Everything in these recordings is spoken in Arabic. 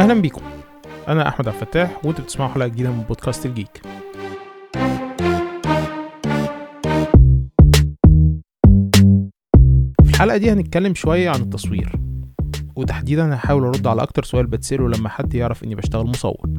أهلا بيكم. أنا أحمد عبد الفتاح وأنتوا بتسمعوا حلقة جديدة من بودكاست الجيك. في الحلقة دي هنتكلم شوية عن التصوير. وتحديدا هحاول أرد على أكتر سؤال بتسأله لما حد يعرف إني بشتغل مصور.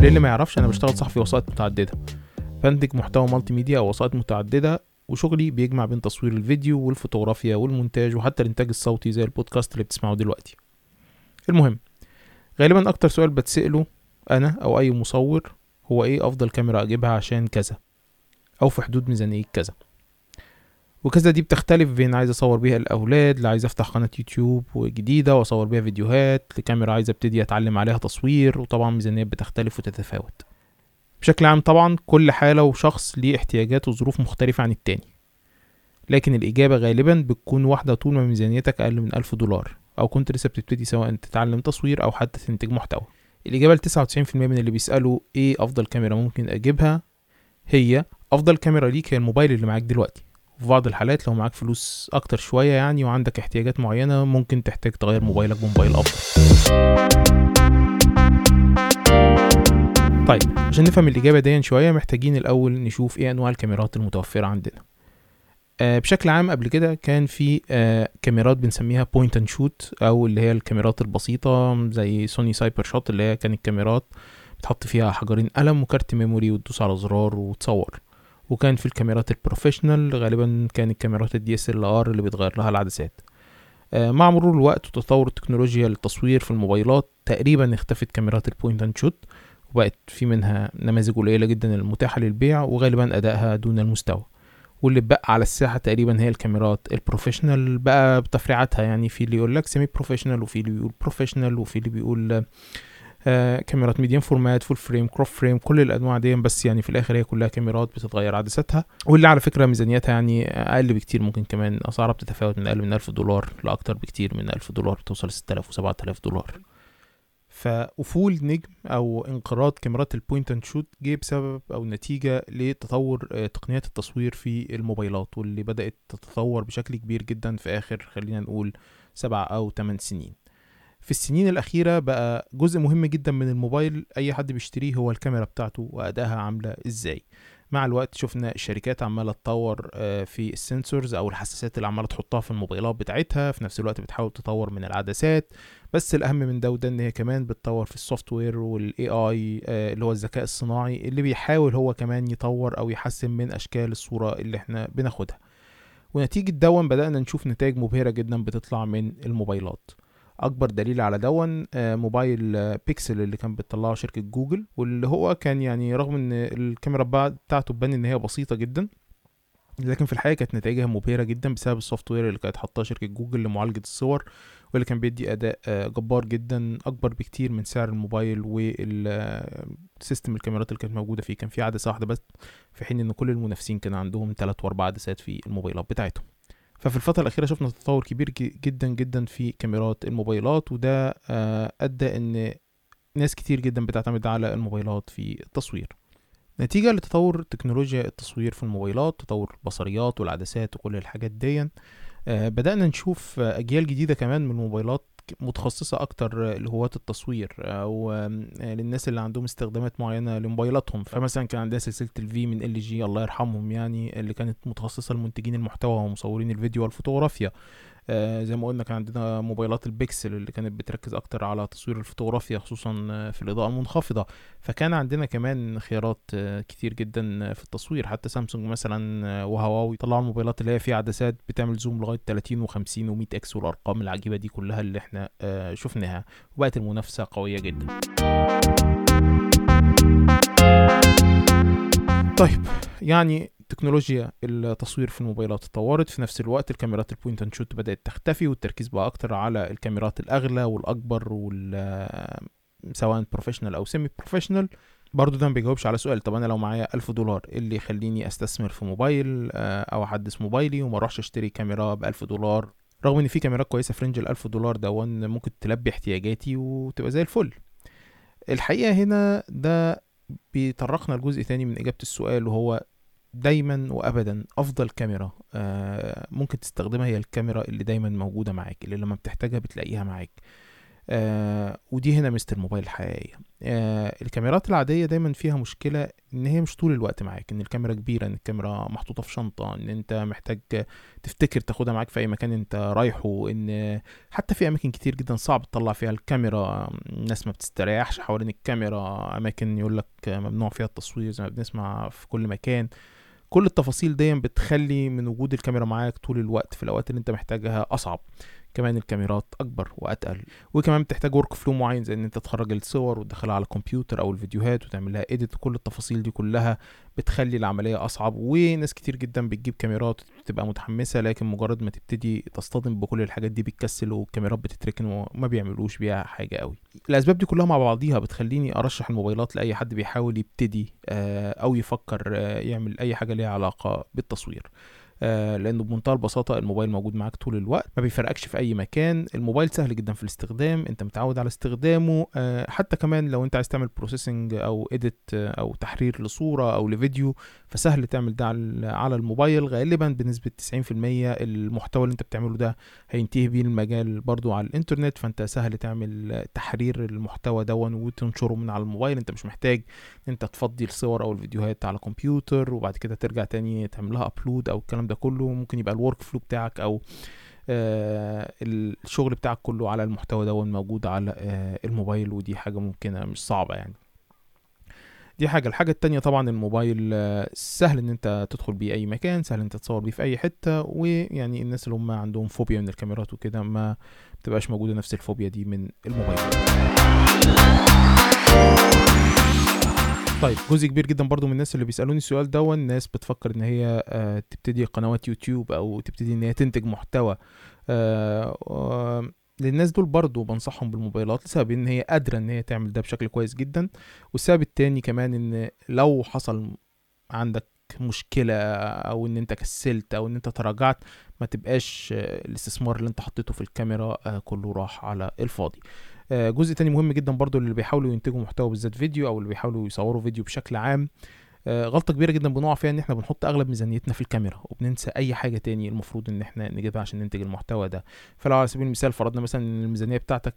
للي ما يعرفش أنا بشتغل صحفي وسائط متعددة. بنتج محتوى مالتي ميديا أو وسائط متعددة وشغلي بيجمع بين تصوير الفيديو والفوتوغرافيا والمونتاج وحتى الإنتاج الصوتي زي البودكاست اللي بتسمعه دلوقتي. المهم غالبا أكتر سؤال بتسأله أنا أو أي مصور هو إيه أفضل كاميرا أجيبها عشان كذا؟ أو في حدود ميزانية كذا. وكذا دي بتختلف بين عايز أصور بيها الأولاد لعايز أفتح قناة يوتيوب جديدة وأصور بيها فيديوهات لكاميرا عايز أبتدي أتعلم عليها تصوير وطبعا ميزانيات بتختلف وتتفاوت. بشكل عام طبعا كل حالة وشخص ليه احتياجات وظروف مختلفة عن التاني. لكن الإجابة غالبا بتكون واحدة طول ما ميزانيتك أقل من ألف دولار أو كنت لسه بتبتدي سواء تتعلم تصوير أو حتى تنتج محتوى. الإجابة لتسعة وتسعين في المية من اللي بيسألوا إيه أفضل كاميرا ممكن أجيبها؟ هي أفضل كاميرا ليك هي الموبايل اللي معاك دلوقتي. في بعض الحالات لو معاك فلوس أكتر شوية يعني وعندك احتياجات معينة ممكن تحتاج تغير موبايلك بموبايل أفضل. طيب عشان نفهم الإجابة دي شوية محتاجين الأول نشوف إيه أنواع الكاميرات المتوفرة عندنا. آه بشكل عام قبل كده كان في آه كاميرات بنسميها point and shoot أو اللي هي الكاميرات البسيطة زي سوني Cyber-shot اللي هي كانت كاميرات بتحط فيها حجرين قلم وكارت ميموري وتدوس على زرار وتصور. وكان في الكاميرات ال professional غالبا كانت كاميرات ال DSLR اللي بيتغير لها العدسات. آه مع مرور الوقت وتطور التكنولوجيا للتصوير في الموبايلات تقريبا اختفت كاميرات ال point and shoot وبقت في منها نماذج قليلة جدا المتاحة للبيع وغالبا أدائها دون المستوى. واللي بقى على الساحة تقريبا هي الكاميرات. ال professional بقى بتفريعاتها يعني في اللي يقول لك semi professional وفي اللي بيقول professional وفي اللي بيقول آه كاميرات medium format full frame crop frame كل الأنواع دي. بس يعني في الآخر هي كلها كاميرات بتتغير عدساتها واللي على فكرة ميزانيتها يعني أقل بكتير ممكن كمان. أسعارها بتتفاوت من أقل من 1000 دولار لأكتر بكتير من 1000 دولار توصل ل 6000 و 7000 دولار. فأفول نجم أو انقراض كاميرات ال point and shoot جه بسبب أو نتيجة لتطور تقنيات التصوير في الموبايلات واللي بدأت تتطور بشكل كبير جدا في آخر خلينا نقول سبع أو تمن سنين. في السنين الأخيرة بقى جزء مهم جدا من الموبايل أي حد بيشتريه هو الكاميرا بتاعته وأدائها عاملة إزاي. مع الوقت شفنا الشركات عمالة تطور في ال sensors أو الحساسات اللي عمالة تحطها في الموبايلات بتاعتها في نفس الوقت بتحاول تطور من العدسات. بس الأهم من ده وده إن هي كمان بتطور في ال software وال AI اللي هو الذكاء الصناعي اللي بيحاول هو كمان يطور أو يحسن من أشكال الصورة اللي إحنا بناخدها. ونتيجة ده بدأنا نشوف نتائج مبهرة جدا بتطلع من الموبايلات. أكبر دليل على ده موبايل بيكسل اللي كان بتطلعه شركة جوجل واللي هو كان يعني رغم إن الكاميرا بتاعته تبان إن هي بسيطة جدا لكن في الحقيقة كانت نتائجها مبهرة جدا بسبب ال software اللي كانت حاطاه شركة جوجل لمعالجة الصور واللي كان بيدي أداء جبار جدا أكبر بكتير من سعر الموبايل والسيستم الكاميرات اللي كانت موجودة فيه. كان في عدسة واحدة بس في حين إن كل المنافسين كان عندهم ثلاث وأربع عدسات في الموبايلات بتاعتهم. ففي الفترة الأخيرة شفنا تطور كبير جدا جدا في كاميرات الموبايلات وده أدى إن ناس كتير جدا بتعتمد على الموبايلات في التصوير. نتيجة لتطور تكنولوجيا التصوير في الموبايلات تطور البصريات والعدسات وكل الحاجات دي بدأنا نشوف أجيال جديدة كمان من الموبايلات متخصصة أكتر لهواة التصوير أو للناس اللي عندهم استخدامات معينة لموبايلاتهم. فمثلا كان عندنا سلسلة ال V من LG الله يرحمهم يعني اللي كانت متخصصة لمنتجين المحتوى ومصورين الفيديو والفوتوغرافيا. آه زي ما قلنا كان عندنا موبايلات البيكسل اللي كانت بتركز أكتر على تصوير الفوتوغرافيا خصوصا في الإضاءة المنخفضة. فكان عندنا كمان خيارات آه كتير جدا في التصوير. حتى سامسونج مثلا آه وهواوي طلعوا الموبايلات اللي هي فيها عدسات بتعمل zoom لغاية 30 و50 و100 X والأرقام العجيبة دي كلها اللي إحنا شفناها. وبقت المنافسة قوية جدا. طيب يعني تكنولوجيا التصوير في الموبايلات اتطورت في نفس الوقت الكاميرات ال point and shoot بدأت تختفي والتركيز بقى أكتر على الكاميرات الأغلى والأكبر وال سواء professional أو semi professional برضو ده ما بيجاوبش على سؤال طب أنا لو معايا ألف دولار اللي يخليني أستثمر في موبايل أو أحدث موبايلي وما أروحش أشتري كاميرا بألف دولار؟ رغم إن في كاميرات كويسة في رينج الألف دولار ده ممكن تلبي احتياجاتي وتبقى زي الفل. الحقيقة هنا ده بيطرقنا لجزء تاني من إجابة السؤال وهو دايما وابدا أفضل كاميرا آه، ممكن تستخدمها هي الكاميرا اللي دايما موجودة معاك اللي لما بتحتاجها بتلاقيها معاك. آه ودي هنا ميزه الموبايل الحقيقية. آه الكاميرات العادية دايما فيها مشكلة إن هي مش طول الوقت معاك إن الكاميرا كبيرة إن الكاميرا محطوطة في شنطة إن أنت محتاج تفتكر تاخدها معاك في أي مكان أنت رايحه إن حتى في أماكن كتير جدا صعب تطلع فيها الكاميرا. الناس ما بتستريحش حوالين الكاميرا أماكن يقول لك ممنوع فيها التصوير زي ما بنسمع في كل مكان. كل التفاصيل دي بتخلي من وجود الكاميرا معاك طول الوقت في الأوقات اللي أنت محتاجها أصعب. كمان الكاميرات أكبر وأتقل. وكمان بتحتاج ورك فلو معين زي إن أنت تخرج الصور وتدخلها على الكمبيوتر أو الفيديوهات وتعمل لها اديت كل التفاصيل دي كلها بتخلي العملية أصعب. وناس كتير جدا بتجيب كاميرات بتبقى متحمسة لكن مجرد ما تبتدي تصطدم بكل الحاجات دي بتكسل والكاميرات بتتركن وما بيعملوش بيها حاجة قوي الأسباب دي كلها مع بعضيها بتخليني أرشح الموبايلات لأي حد بيحاول يبتدي آه، أو يفكر آه، يعمل أي حاجة ليها علاقة بالتصوير. لأنه بمنتهى البساطة الموبايل موجود معاك طول الوقت ما بيفرقكش في أي مكان الموبايل سهل جدا في الاستخدام أنت متعود على استخدامه آه، حتى كمان لو أنت عايز تعمل processing أو edit آه، أو تحرير لصورة أو لفيديو فسهل تعمل ده على الموبايل. غالبا بنسبة 90% المحتوى اللي أنت بتعمله ده هينتهي بيه المجال برضو على الإنترنت فأنت سهل تعمل تحرير المحتوى ده وتنشره من على الموبايل. أنت مش محتاج أنت تفضي الصور أو الفيديوهات على كمبيوتر وبعد كده ترجع تاني تعملها upload أو الكلام ده كله ممكن يبقى ال workflow بتاعك أو آه الشغل بتاعك كله على المحتوى ده موجود على آه الموبايل ودي حاجة ممكنة مش صعبة يعني. دي حاجة. الحاجة التانية طبعا الموبايل آه سهل إن أنت تدخل بيه أي مكان سهل إن أنت تصور بيه في أي حتة ويعني الناس اللي هم عندهم فوبيا من الكاميرات وكده ما بتبقاش موجودة نفس الفوبيا دي من الموبايل. طيب جزء كبير جدا برضو من الناس اللي بيسألوني السؤال ده الناس بتفكر إن هي آه تبتدي قنوات يوتيوب أو تبتدي إن هي تنتج محتوى. آه آه للناس دول برضو بنصحهم بالموبايلات لسبب إن هي قادرة إن هي تعمل ده بشكل كويس جدا. والسبب التاني كمان إن لو حصل عندك مشكلة أو إن أنت كسلت أو إن أنت تراجعت ما تبقاش الاستثمار اللي أنت حطيته في الكاميرا كله راح على الفاضي. جزء تاني مهم جدا برضو اللي بيحاولوا ينتجوا محتوى بالذات فيديو أو اللي بيحاولوا يصوروا فيديو بشكل عام. آه، غلطة كبيرة جدا بنقع فيها إن إحنا بنحط أغلب ميزانيتنا في الكاميرا وبننسى أي حاجة تاني المفروض إن إحنا نجيبها عشان ننتج المحتوى ده. فلو على سبيل المثال فرضنا مثلا إن الميزانية بتاعتك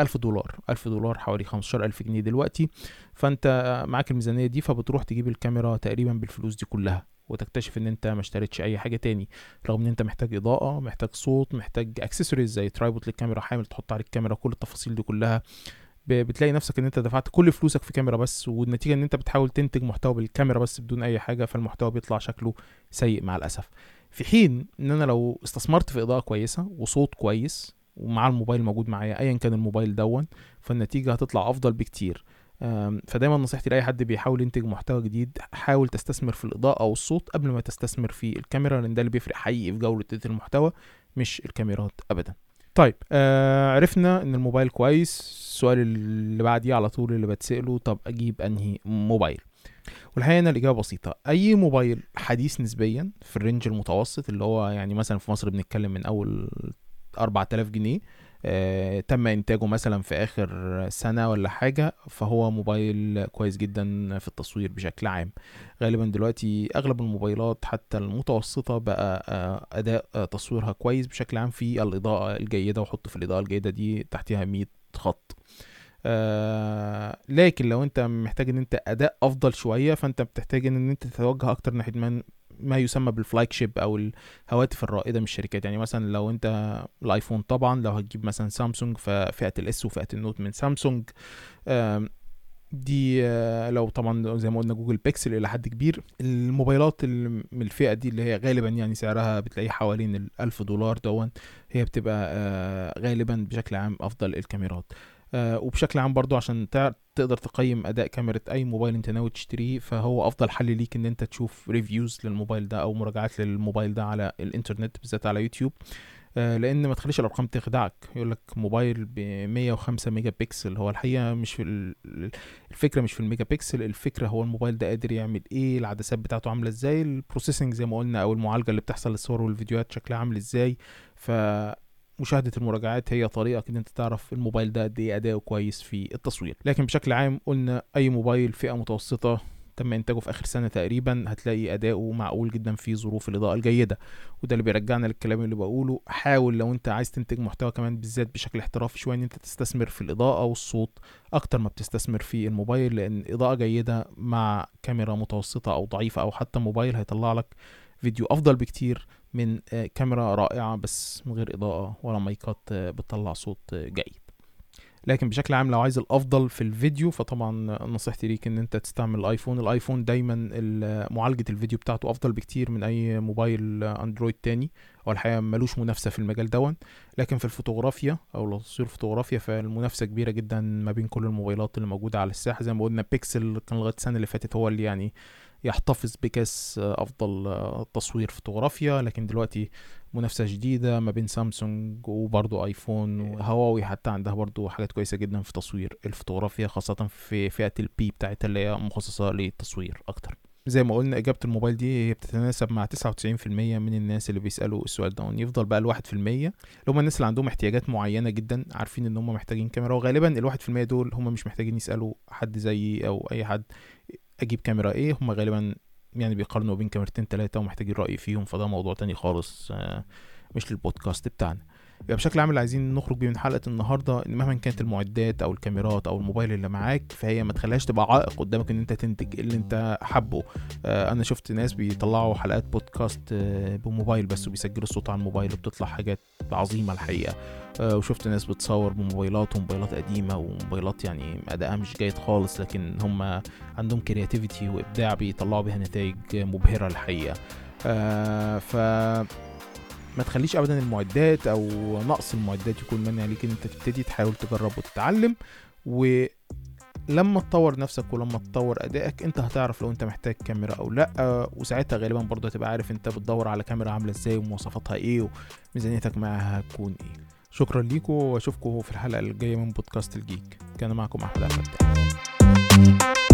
ألف دولار ألف دولار حوالي خمستاشر ألف جنيه دلوقتي فأنت معاك الميزانية دي فبتروح تجيب الكاميرا تقريبا بالفلوس دي كلها. وتكتشف إن أنت ما اشتريتش أي حاجة تاني رغم إن أنت محتاج إضاءة محتاج صوت محتاج اكسسوارز زي tripod للكاميرا حامل تحط على الكاميرا كل التفاصيل دي كلها. بتلاقي نفسك إن أنت دفعت كل فلوسك في كاميرا بس والنتيجة إن أنت بتحاول تنتج محتوى بالكاميرا بس بدون أي حاجة فالمحتوى بيطلع شكله سيء مع الأسف. في حين إن أنا لو استثمرت في إضاءة كويسة وصوت كويس ومع الموبايل موجود معايا ايا كان الموبايل ده فالنتيجة هتطلع أفضل بكتير. فدايما نصيحتي لأي حد بيحاول ينتج محتوى جديد حاول تستثمر في الإضاءة أو الصوت قبل ما تستثمر في الكاميرا لأن ده اللي بيفرق حقيقي في جوده المحتوى مش الكاميرات ابدا. طيب آه عرفنا إن الموبايل كويس السؤال اللي بعديه على طول اللي بتسأله طب أجيب أنهي موبايل؟ والحقيقة هنا الإجابة بسيطة أي موبايل حديث نسبيا في الرينج المتوسط اللي هو يعني مثلا في مصر بنتكلم من أول 4000 جنيه تم إنتاجه مثلا في آخر سنة ولا حاجة فهو موبايل كويس جدا في التصوير بشكل عام. غالبا دلوقتي أغلب الموبايلات حتى المتوسطة بقى آه، أداء آه، تصويرها كويس بشكل عام في الإضاءة الجيدة وحط في الإضاءة الجيدة دي تحتها 100 خط. آه لكن لو أنت محتاج إن أنت أداء أفضل شوية فأنت بتحتاج إن أنت تتوجه أكتر ناحية ما يسمى بال flagship أو الهواتف الرائدة من الشركات. يعني مثلا لو أنت الآيفون طبعا لو هتجيب مثلا سامسونج ففئة ال S وفئة ال Note من سامسونج. دي آه، لو طبعا زي ما قلنا جوجل بيكسل إلى حد كبير. الموبايلات من الفئة دي اللي هي غالبا يعني سعرها بتلاقيه حوالين الألف دولار ده هي بتبقى آه، غالبا بشكل عام أفضل الكاميرات. وبشكل عام برضو عشان تقدر تقيم أداء كاميرا أي موبايل أنت ناوي تشتريه فهو أفضل حل ليك إن أنت تشوف reviews للموبايل ده أو مراجعات للموبايل ده على الإنترنت بالذات على يوتيوب. آه، لأن ما تخليش الأرقام تخدعك. يقول لك موبايل ب 105 ميجا بكسل هو الحقيقة مش في الفكرة مش في الميجا بكسل الفكرة هو الموبايل ده قادر يعمل إيه العدسات بتاعته عاملة إزاي ال processing زي ما قلنا أو المعالجة اللي بتحصل للصور والفيديوهات شكلها عامل إزاي. ف مشاهدة المراجعات هي طريقة إن أنت تعرف الموبايل ده قد إيه أداؤه كويس في التصوير. لكن بشكل عام قلنا أي موبايل فئة متوسطة تم إنتاجه في آخر سنة تقريبا هتلاقي أداؤه معقول جدا في ظروف الإضاءة الجيدة. وده اللي بيرجعنا للكلام اللي بقوله. حاول لو أنت عايز تنتج محتوى كمان بالذات بشكل احترافي شوية إن أنت تستثمر في الإضاءة والصوت أكتر ما بتستثمر في الموبايل لأن إضاءة جيدة مع كاميرا متوسطة أو ضعيفة أو حتى موبايل هيطلع لك فيديو أفضل بكتير. من آه، كاميرا رائعة بس من غير إضاءة ولا مايكات آه، بتطلع صوت آه، جيد. لكن بشكل عام لو عايز الأفضل في الفيديو فطبعا نصيحتي ليك إن أنت تستعمل الآيفون. الآيفون دايما ال- معالجة الفيديو بتاعته أفضل بكتير من أي موبايل أندرويد تاني. هو الحقيقة ملوش منافسة في المجال ده لكن في الفوتوغرافيا أو لو تصوير فوتوغرافيا فالمنافسة كبيرة جدا ما بين كل الموبايلات اللي موجودة على الساحة. زي ما قلنا بيكسل كان لغاية السنة اللي فاتت هو اللي يعني يحتفظ بكاس أفضل تصوير فوتوغرافيا لكن دلوقتي منافسة جديدة ما بين سامسونج وبرضه آيفون وهواوي حتى عندها برضه حاجات كويسة جدا في تصوير الفوتوغرافيا خاصة في فئة ال P بتاعتها اللي هي مخصصة للتصوير أكتر. زي ما قلنا إجابة الموبايل دي هي بتتناسب مع 99% من الناس اللي بيسألوا السؤال ده يفضل بقى الواحد في المية. اللي هم الناس اللي عندهم احتياجات معينة جدا عارفين إن هم محتاجين كاميرا وغالبا الواحد في المية دول هم مش محتاجين يسألوا حد زيي أو أي حد أجيب كاميرا إيه هم غالبا يعني بيقارنوا بين كاميرتين تلاتة ومحتاجين رأي فيهم فده موضوع تاني خالص آه، مش للبودكاست بتاعنا. يبقى بشكل عام اللي عايزين نخرج بيه من حلقة النهاردة إن مهما كانت المعدات أو الكاميرات أو الموبايل اللي معاك فهي ما تخليهاش تبقى عائق قدامك إن أنت تنتج اللي أنت حابه. آه، أنا شفت ناس بيطلعوا حلقات بودكاست آه، بموبايل بس وبيسجلوا الصوت على الموبايل وبتطلع حاجات عظيمة الحقيقة. آه، وشفت ناس بتصور بموبايلات وموبايلات قديمة وموبايلات يعني أدائها مش جيد خالص لكن هم عندهم كرياتيفيتي وإبداع بيطلعوا بيها نتائج مبهرة الحقيقة. آه ف ما تخليش ابدا المعدات أو نقص المعدات يكون مانع عليك إن أنت تبتدي تحاول تجرب وتتعلم ولما تطور نفسك ولما تطور أدائك أنت هتعرف لو أنت محتاج كاميرا أو لأ وساعتها غالبا برضه هتبقى عارف أنت بتدور على كاميرا عاملة إزاي ومواصفاتها إيه وميزانيتك معاها هتكون إيه. شكرا ليكم واشوفكم في الحلقة الجاية من بودكاست الجيك. كان معكم أحمد عبد